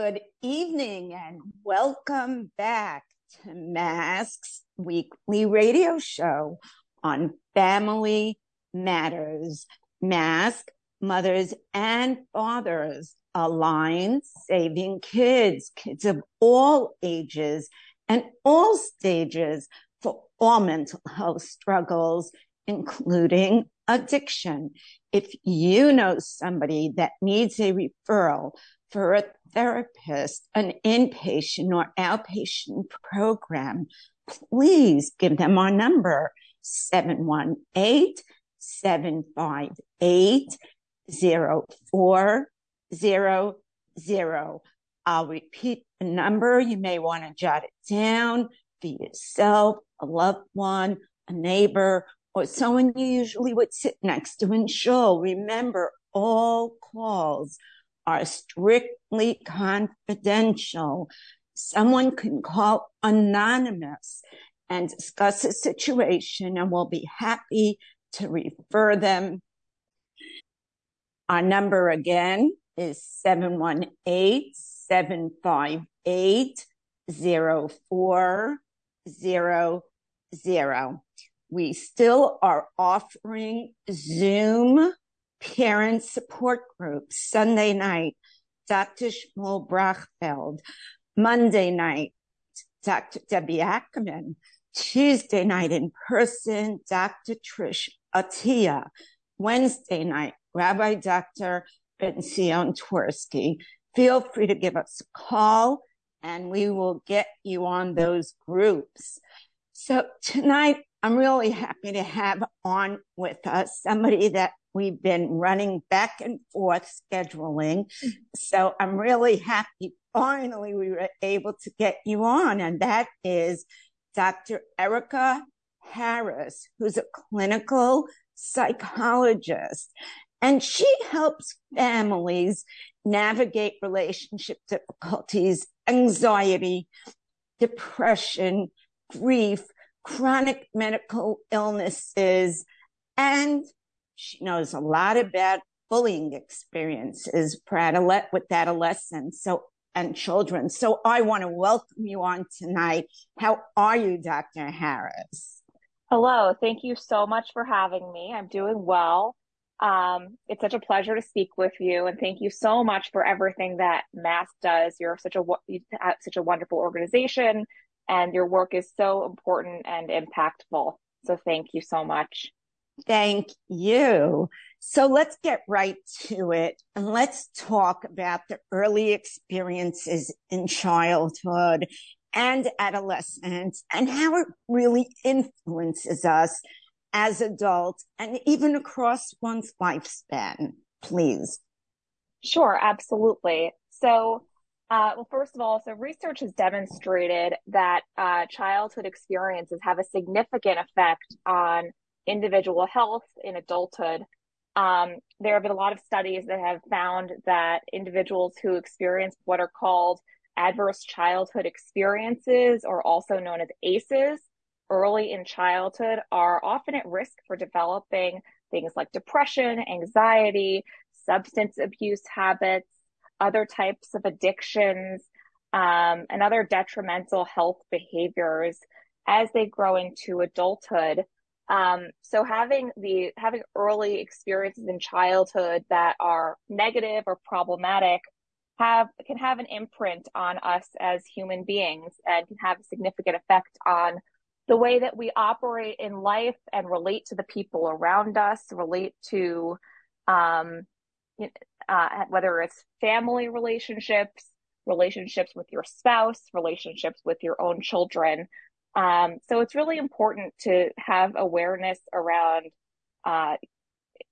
Good evening and welcome back to Mask's weekly radio show on Family Matters. Mask, mothers and fathers align saving kids, kids of all ages and all stages for all mental health struggles, including addiction. If you know somebody that needs a referral for a therapist, an inpatient or outpatient program, please give them our number 718 758 0400. I'll repeat the number. You may want to jot it down for yourself, a loved one, a neighbor, or someone you usually would sit next to and show. Remember, all calls are strictly confidential. Someone can call anonymous and discuss a situation, and we'll be happy to refer them. Our number again is 718 758 0400. We still are offering Zoom parent support groups Sunday night, Dr. Shmuel Brachfeld, Monday night, Dr. Debbie Ackerman, Tuesday night in person, Dr. Trish Atia, Wednesday night, Rabbi Dr. Ben-Zion Twersky. Feel free to give us a call and we will get you on those groups. So tonight, I'm really happy to have on with us somebody that we've been running back and forth scheduling. Mm-hmm. So I'm really happy finally we were able to get you on, and that is Dr. Erica Harris, who's a clinical psychologist. And she helps families navigate relationship difficulties, anxiety, depression, grief, chronic medical illnesses, and she knows a lot about bullying experiences for with adolescents so and children. So I want to welcome you on tonight. How are you, Dr. Harris? Hello. Thank you so much for having me. I'm doing well. Um, it's such a pleasure to speak with you, and thank you so much for everything that Mask does. You're such a you have such a wonderful organization, and your work is so important and impactful. So thank you so much. Thank you. So let's get right to it and let's talk about the early experiences in childhood and adolescence and how it really influences us as adults and even across one's lifespan, please. Sure, absolutely. So, uh, well, first of all, so research has demonstrated that uh, childhood experiences have a significant effect on individual health in adulthood. Um, there have been a lot of studies that have found that individuals who experience what are called adverse childhood experiences, or also known as ACEs, early in childhood are often at risk for developing things like depression, anxiety, substance abuse habits, other types of addictions, um, and other detrimental health behaviors as they grow into adulthood. Um, so having the having early experiences in childhood that are negative or problematic have can have an imprint on us as human beings and can have a significant effect on the way that we operate in life and relate to the people around us, relate to um, uh, whether it's family relationships, relationships with your spouse, relationships with your own children. Um, so it's really important to have awareness around uh,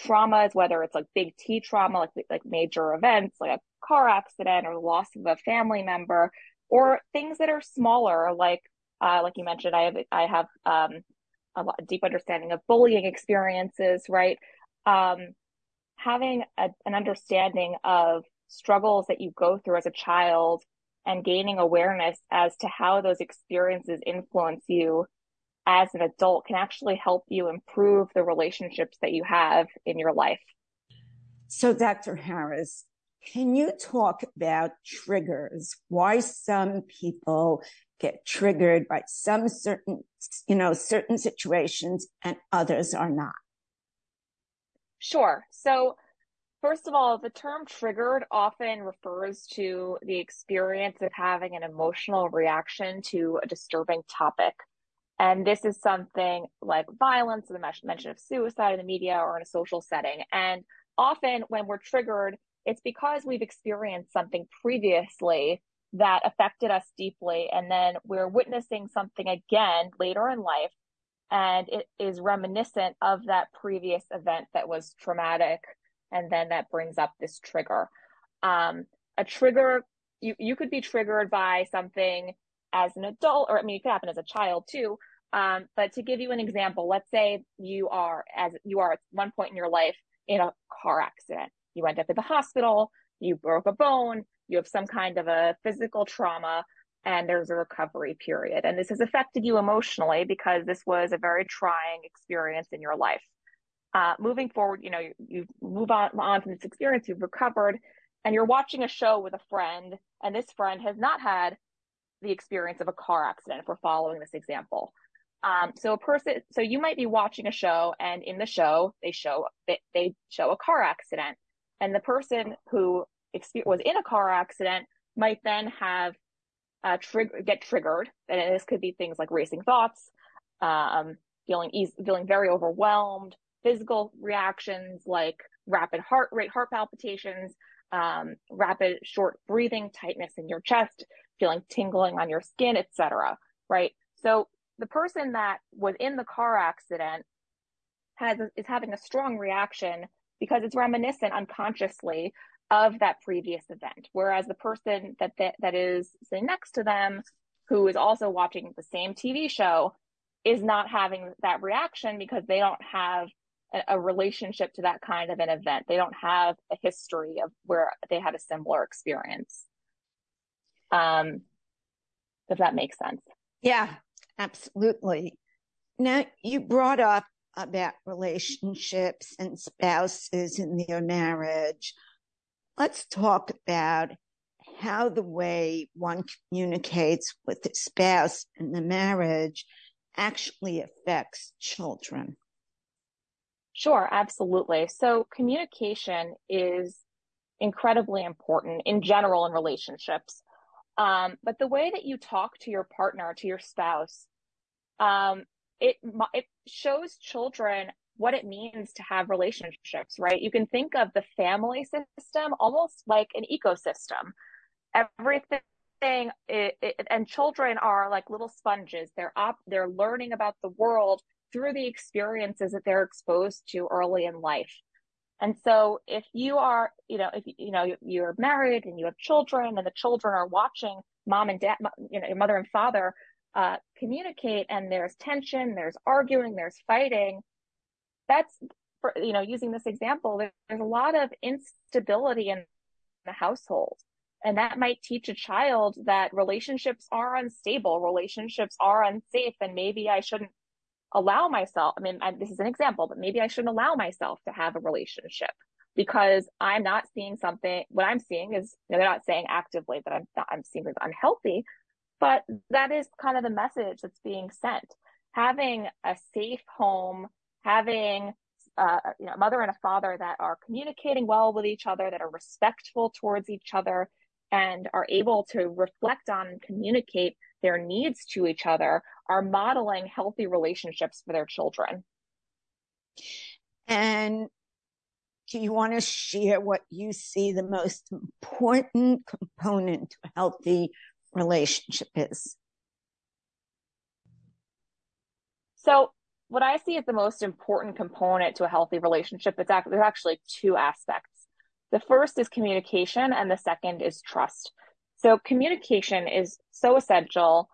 traumas, whether it's like big T trauma, like like major events, like a car accident or loss of a family member, or things that are smaller, like uh, like you mentioned, I have I have um, a deep understanding of bullying experiences, right? Um, having a, an understanding of struggles that you go through as a child and gaining awareness as to how those experiences influence you as an adult can actually help you improve the relationships that you have in your life. So, Dr. Harris, can you talk about triggers? Why some people get triggered by some certain, you know, certain situations and others are not? Sure. So, first of all, the term triggered often refers to the experience of having an emotional reaction to a disturbing topic. And this is something like violence, the mention of suicide in the media or in a social setting. And often when we're triggered, it's because we've experienced something previously that affected us deeply. And then we're witnessing something again later in life. And it is reminiscent of that previous event that was traumatic. And then that brings up this trigger. Um, a trigger, you, you could be triggered by something as an adult, or I mean, it could happen as a child too. Um, but to give you an example, let's say you are as you are at one point in your life in a car accident. You end up at the hospital, you broke a bone, you have some kind of a physical trauma, and there's a recovery period. And this has affected you emotionally because this was a very trying experience in your life. Uh, moving forward, you know, you, you move on, on from this experience, you've recovered, and you're watching a show with a friend, and this friend has not had the experience of a car accident, if we're following this example. Um, so a person, so you might be watching a show, and in the show they show they, they show a car accident, and the person who was in a car accident might then have uh, trigger get triggered, and this could be things like racing thoughts, um, feeling easy, feeling very overwhelmed, physical reactions like rapid heart rate, heart palpitations, um, rapid short breathing, tightness in your chest, feeling tingling on your skin, etc. Right. So the person that was in the car accident has is having a strong reaction because it's reminiscent unconsciously of that previous event whereas the person that that, that is sitting next to them who is also watching the same TV show is not having that reaction because they don't have a, relationship to that kind of an event they don't have a history of where they had a similar experience um if that makes sense yeah Absolutely. Now, you brought up about relationships and spouses in their marriage. Let's talk about how the way one communicates with the spouse in the marriage actually affects children. Sure, absolutely. So communication is incredibly important in general in relationships. Um, but the way that you talk to your partner, to your spouse, um, it it shows children what it means to have relationships, right? You can think of the family system almost like an ecosystem. Everything it, it, and children are like little sponges. They're up, they're learning about the world through the experiences that they're exposed to early in life. And so if you are, you know, if you know you're married and you have children and the children are watching mom and dad, you know, your mother and father uh, communicate and there's tension, there's arguing, there's fighting, that's for, you know, using this example, there's a lot of instability in the household. And that might teach a child that relationships are unstable, relationships are unsafe, and maybe I shouldn't allow myself, I mean, I, this is an example, but maybe I shouldn't allow myself to have a relationship because I'm not seeing something, what I'm seeing is, you know, they're not saying actively that I'm not, I'm seeing as unhealthy, but that is kind of the message that's being sent. Having a safe home, having uh, you know, a mother and a father that are communicating well with each other, that are respectful towards each other, and are able to reflect on and communicate their needs to each other are modeling healthy relationships for their children. And do you want to share what you see the most important component to a healthy relationship is? So, what I see as the most important component to a healthy relationship, it's actually, there's actually two aspects. The first is communication, and the second is trust. So, communication is so essential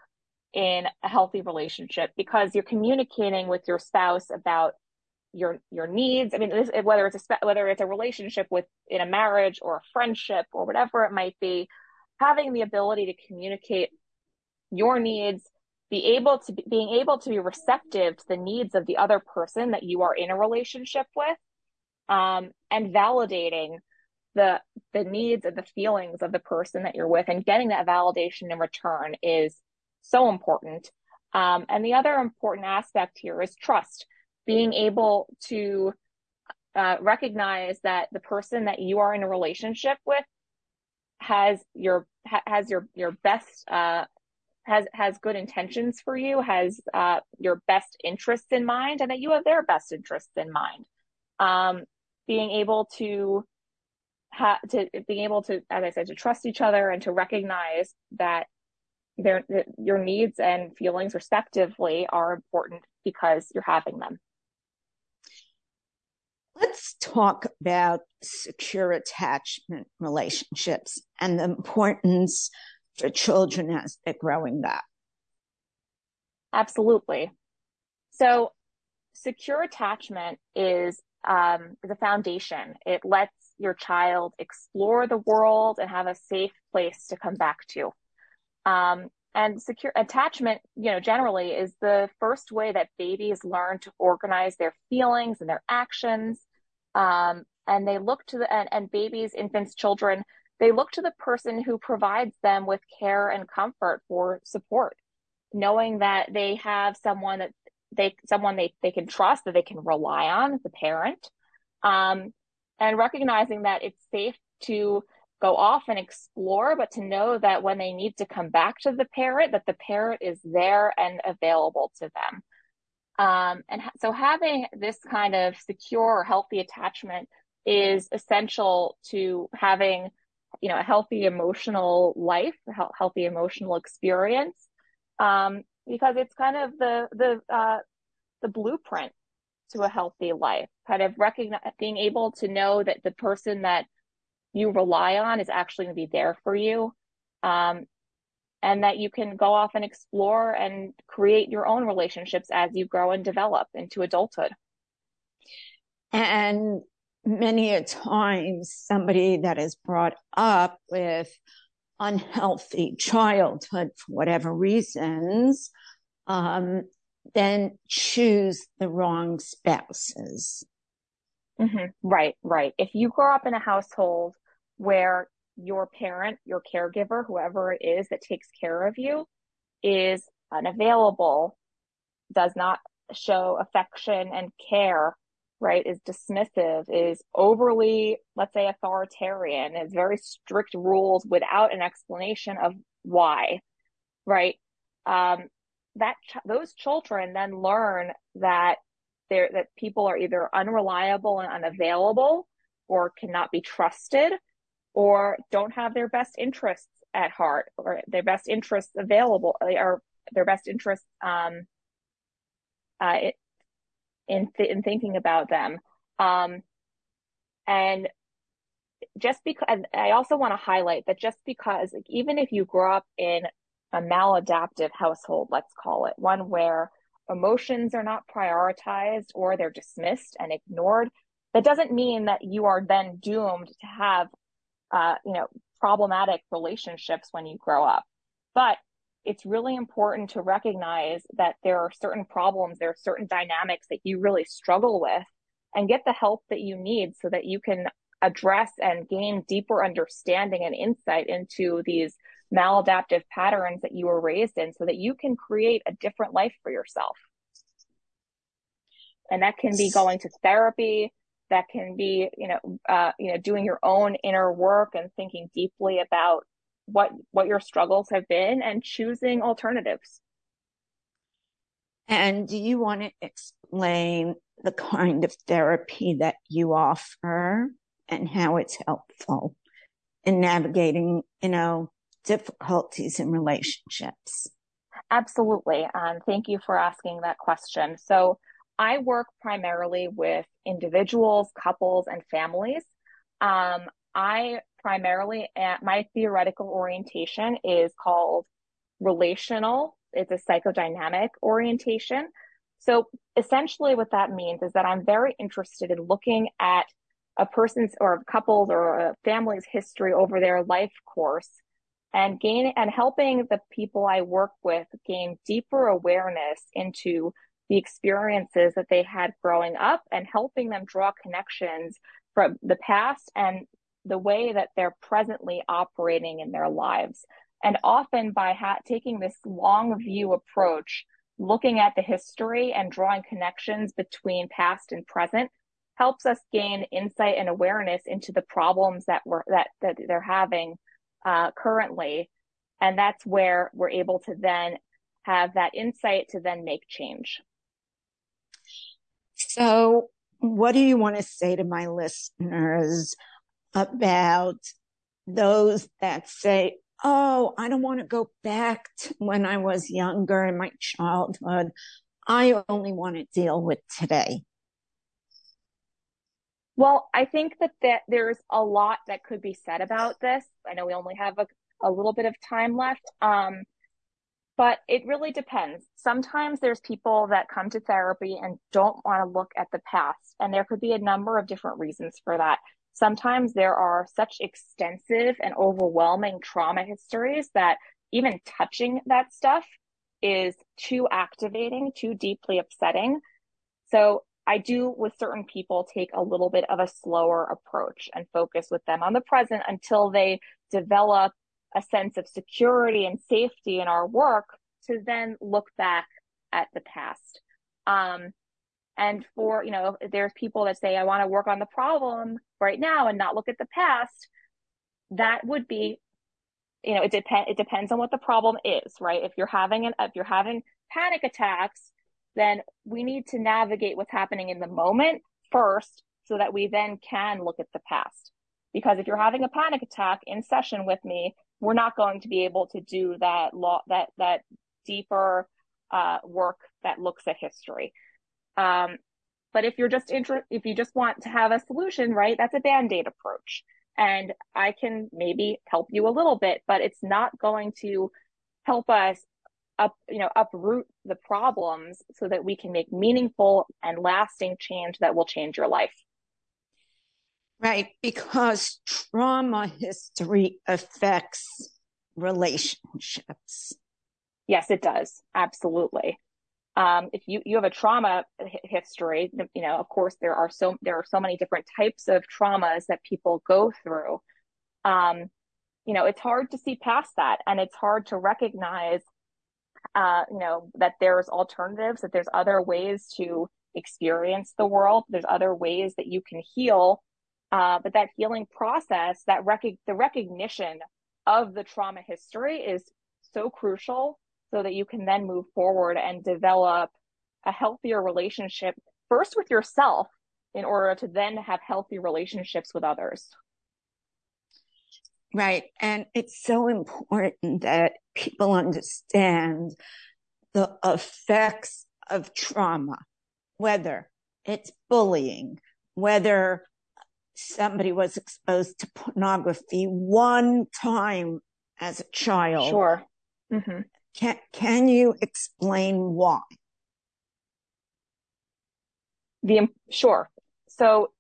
in a healthy relationship because you're communicating with your spouse about your your needs. I mean, this, whether it's a whether it's a relationship with in a marriage or a friendship or whatever it might be, having the ability to communicate your needs, be able to be, being able to be receptive to the needs of the other person that you are in a relationship with, um, and validating the the needs and the feelings of the person that you're with and getting that validation in return is so important um, and the other important aspect here is trust being able to uh, recognize that the person that you are in a relationship with has your ha- has your your best uh, has has good intentions for you, has uh, your best interests in mind, and that you have their best interests in mind. Um, being able to ha- to being able to, as I said, to trust each other and to recognize that their your needs and feelings, respectively, are important because you're having them. Let's talk about secure attachment relationships and the importance for children as they're growing up. Absolutely. So, secure attachment is um, is a foundation. It lets your child explore the world and have a safe place to come back to. Um, and secure attachment, you know, generally is the first way that babies learn to organize their feelings and their actions. Um, and they look to the, and, and babies, infants, children, they look to the person who provides them with care and comfort for support, knowing that they have someone that they, someone they, they can trust, that they can rely on, the parent. Um, and recognizing that it's safe to go off and explore, but to know that when they need to come back to the parent, that the parent is there and available to them. Um, and ha- so having this kind of secure healthy attachment is essential to having, you know, a healthy emotional life, a healthy emotional experience, um, because it's kind of the the uh, the blueprint to a healthy life. Kind of recognize being able to know that the person that you rely on is actually going to be there for you. Um, and that you can go off and explore and create your own relationships as you grow and develop into adulthood. And many a times somebody that is brought up with unhealthy childhood for whatever reasons, um, then choose the wrong spouses. Mm-hmm. Right, right. If you grow up in a household where your parent, your caregiver, whoever it is that takes care of you, is unavailable, does not show affection and care, right, is dismissive, is overly, let's say, authoritarian, is very strict rules without an explanation of why, right? Um, that ch- those children then learn that they're that people are either unreliable and unavailable or cannot be trusted or don't have their best interests at heart or their best interests available or their best interests um, uh, in th- in thinking about them. Um, and just because I also want to highlight that just because like, even if you grow up in a maladaptive household, let's call it one where emotions are not prioritized or they're dismissed and ignored, that doesn't mean that you are then doomed to have uh, you know, problematic relationships when you grow up. But it's really important to recognize that there are certain problems, there are certain dynamics that you really struggle with and get the help that you need so that you can address and gain deeper understanding and insight into these maladaptive patterns that you were raised in so that you can create a different life for yourself. And that can be going to therapy, that can be, you know, uh, you know, doing your own inner work and thinking deeply about what what your struggles have been and choosing alternatives. And do you want to explain the kind of therapy that you offer and how it's helpful in navigating, you know, difficulties in relationships? Absolutely. Um, thank you for asking that question. So I work primarily with individuals, couples, and families. Um, I primarily, uh, my theoretical orientation is called relational. It's a psychodynamic orientation. So essentially what that means is that I'm very interested in looking at a person's or a couple's or a family's history over their life course and gain and helping the people I work with gain deeper awareness into the experiences that they had growing up and helping them draw connections from the past and the way that they're presently operating in their lives. And often by ha- taking this long view approach, looking at the history and drawing connections between past and present helps us gain insight and awareness into the problems that we're that, that they're having uh, currently and that's where we're able to then have that insight to then make change so what do you want to say to my listeners about those that say oh i don't want to go back to when i was younger in my childhood i only want to deal with today well, I think that, that there's a lot that could be said about this. I know we only have a, a little bit of time left. Um, but it really depends. Sometimes there's people that come to therapy and don't want to look at the past. And there could be a number of different reasons for that. Sometimes there are such extensive and overwhelming trauma histories that even touching that stuff is too activating, too deeply upsetting. So I do with certain people take a little bit of a slower approach and focus with them on the present until they develop a sense of security and safety in our work to then look back at the past. Um, and for, you know, there's people that say, I want to work on the problem right now and not look at the past. That would be, you know, it depends, it depends on what the problem is, right? If you're having an, if you're having panic attacks, then we need to navigate what's happening in the moment first so that we then can look at the past. Because if you're having a panic attack in session with me, we're not going to be able to do that law, that, that deeper uh, work that looks at history. Um, but if you're just inter- if you just want to have a solution, right, that's a band-aid approach. And I can maybe help you a little bit, but it's not going to help us up, you know, uproot the problems so that we can make meaningful and lasting change that will change your life. Right, because trauma history affects relationships. Yes, it does. Absolutely. Um, if you, you have a trauma history, you know, of course, there are so, there are so many different types of traumas that people go through. Um, you know, it's hard to see past that and it's hard to recognize uh, you know, that there's alternatives, that there's other ways to experience the world. There's other ways that you can heal. Uh, but that healing process, that rec- the recognition of the trauma history is so crucial so that you can then move forward and develop a healthier relationship first with yourself in order to then have healthy relationships with others. Right. And it's so important that people understand the effects of trauma, whether it's bullying, whether somebody was exposed to pornography one time as a child. Sure. Mm-hmm. Can, can you explain why? The, sure. So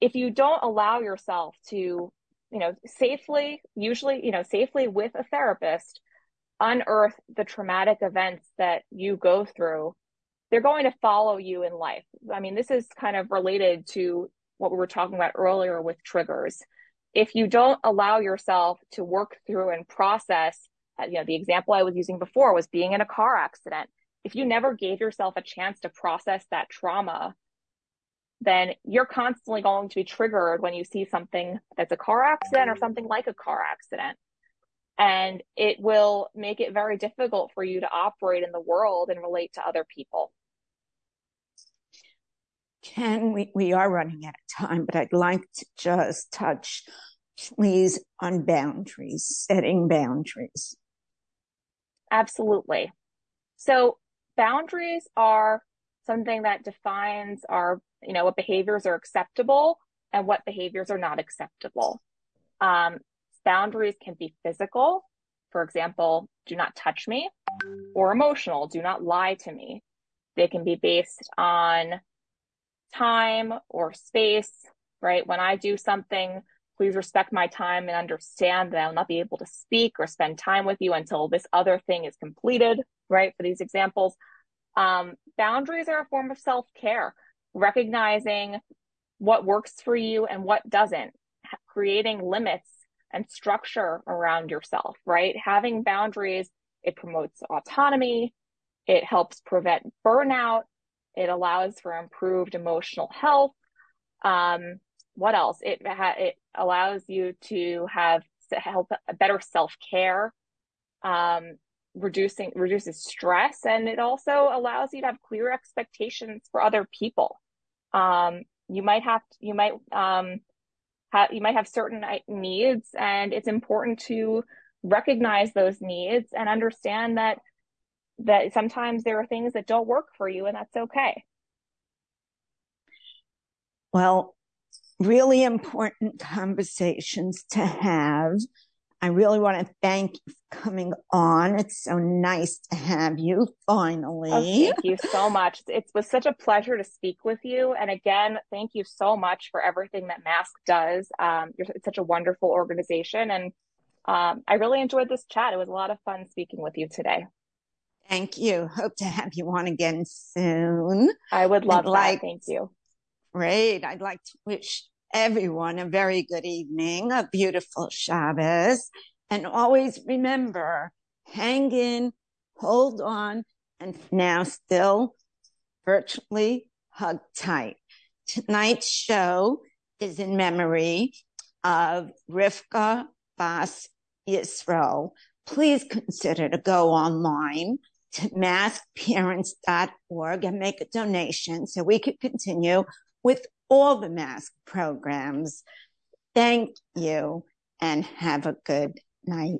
if you don't allow yourself to, you know, safely, usually, you know, safely with a therapist, unearth the traumatic events that you go through, they're going to follow you in life. I mean, this is kind of related to what we were talking about earlier with triggers. If you don't allow yourself to work through and process, uh, you know, the example I was using before was being in a car accident. If you never gave yourself a chance to process that trauma, then you're constantly going to be triggered when you see something that's a car accident or something like a car accident. And it will make it very difficult for you to operate in the world and relate to other people. Can we, we are running out of time, but I'd like to just touch, please, on boundaries, setting boundaries. Absolutely. So boundaries are something that defines our you know, what behaviors are acceptable and what behaviors are not acceptable. Um, boundaries can be physical. For example, do not touch me or emotional. Do not lie to me. They can be based on time or space, right? When I do something, please respect my time and understand that I'll not be able to speak or spend time with you until this other thing is completed, right? For these examples. Um, boundaries are a form of self care recognizing what works for you and what doesn't, creating limits and structure around yourself, right? Having boundaries, it promotes autonomy, it helps prevent burnout, it allows for improved emotional health. Um, what else? It ha- it allows you to have help better self care, um, reducing reduces stress, and it also allows you to have clear expectations for other people. Um, you might have you might um, have you might have certain needs, and it's important to recognize those needs and understand that that sometimes there are things that don't work for you, and that's okay. Well, really important conversations to have. I really want to thank you for coming on. It's so nice to have you finally. Oh, thank you so much. It was such a pleasure to speak with you. And again, thank you so much for everything that Mask does. Um, it's such a wonderful organization. And um, I really enjoyed this chat. It was a lot of fun speaking with you today. Thank you. Hope to have you on again soon. I would love I'd that. Like, thank you. Great. I'd like to wish everyone a very good evening, a beautiful Shabbos, and always remember, hang in, hold on, and now still virtually hug tight. Tonight's show is in memory of Rivka Bas Yisrael. Please consider to go online to maskparents.org and make a donation so we could continue with all the mask programs. Thank you and have a good night.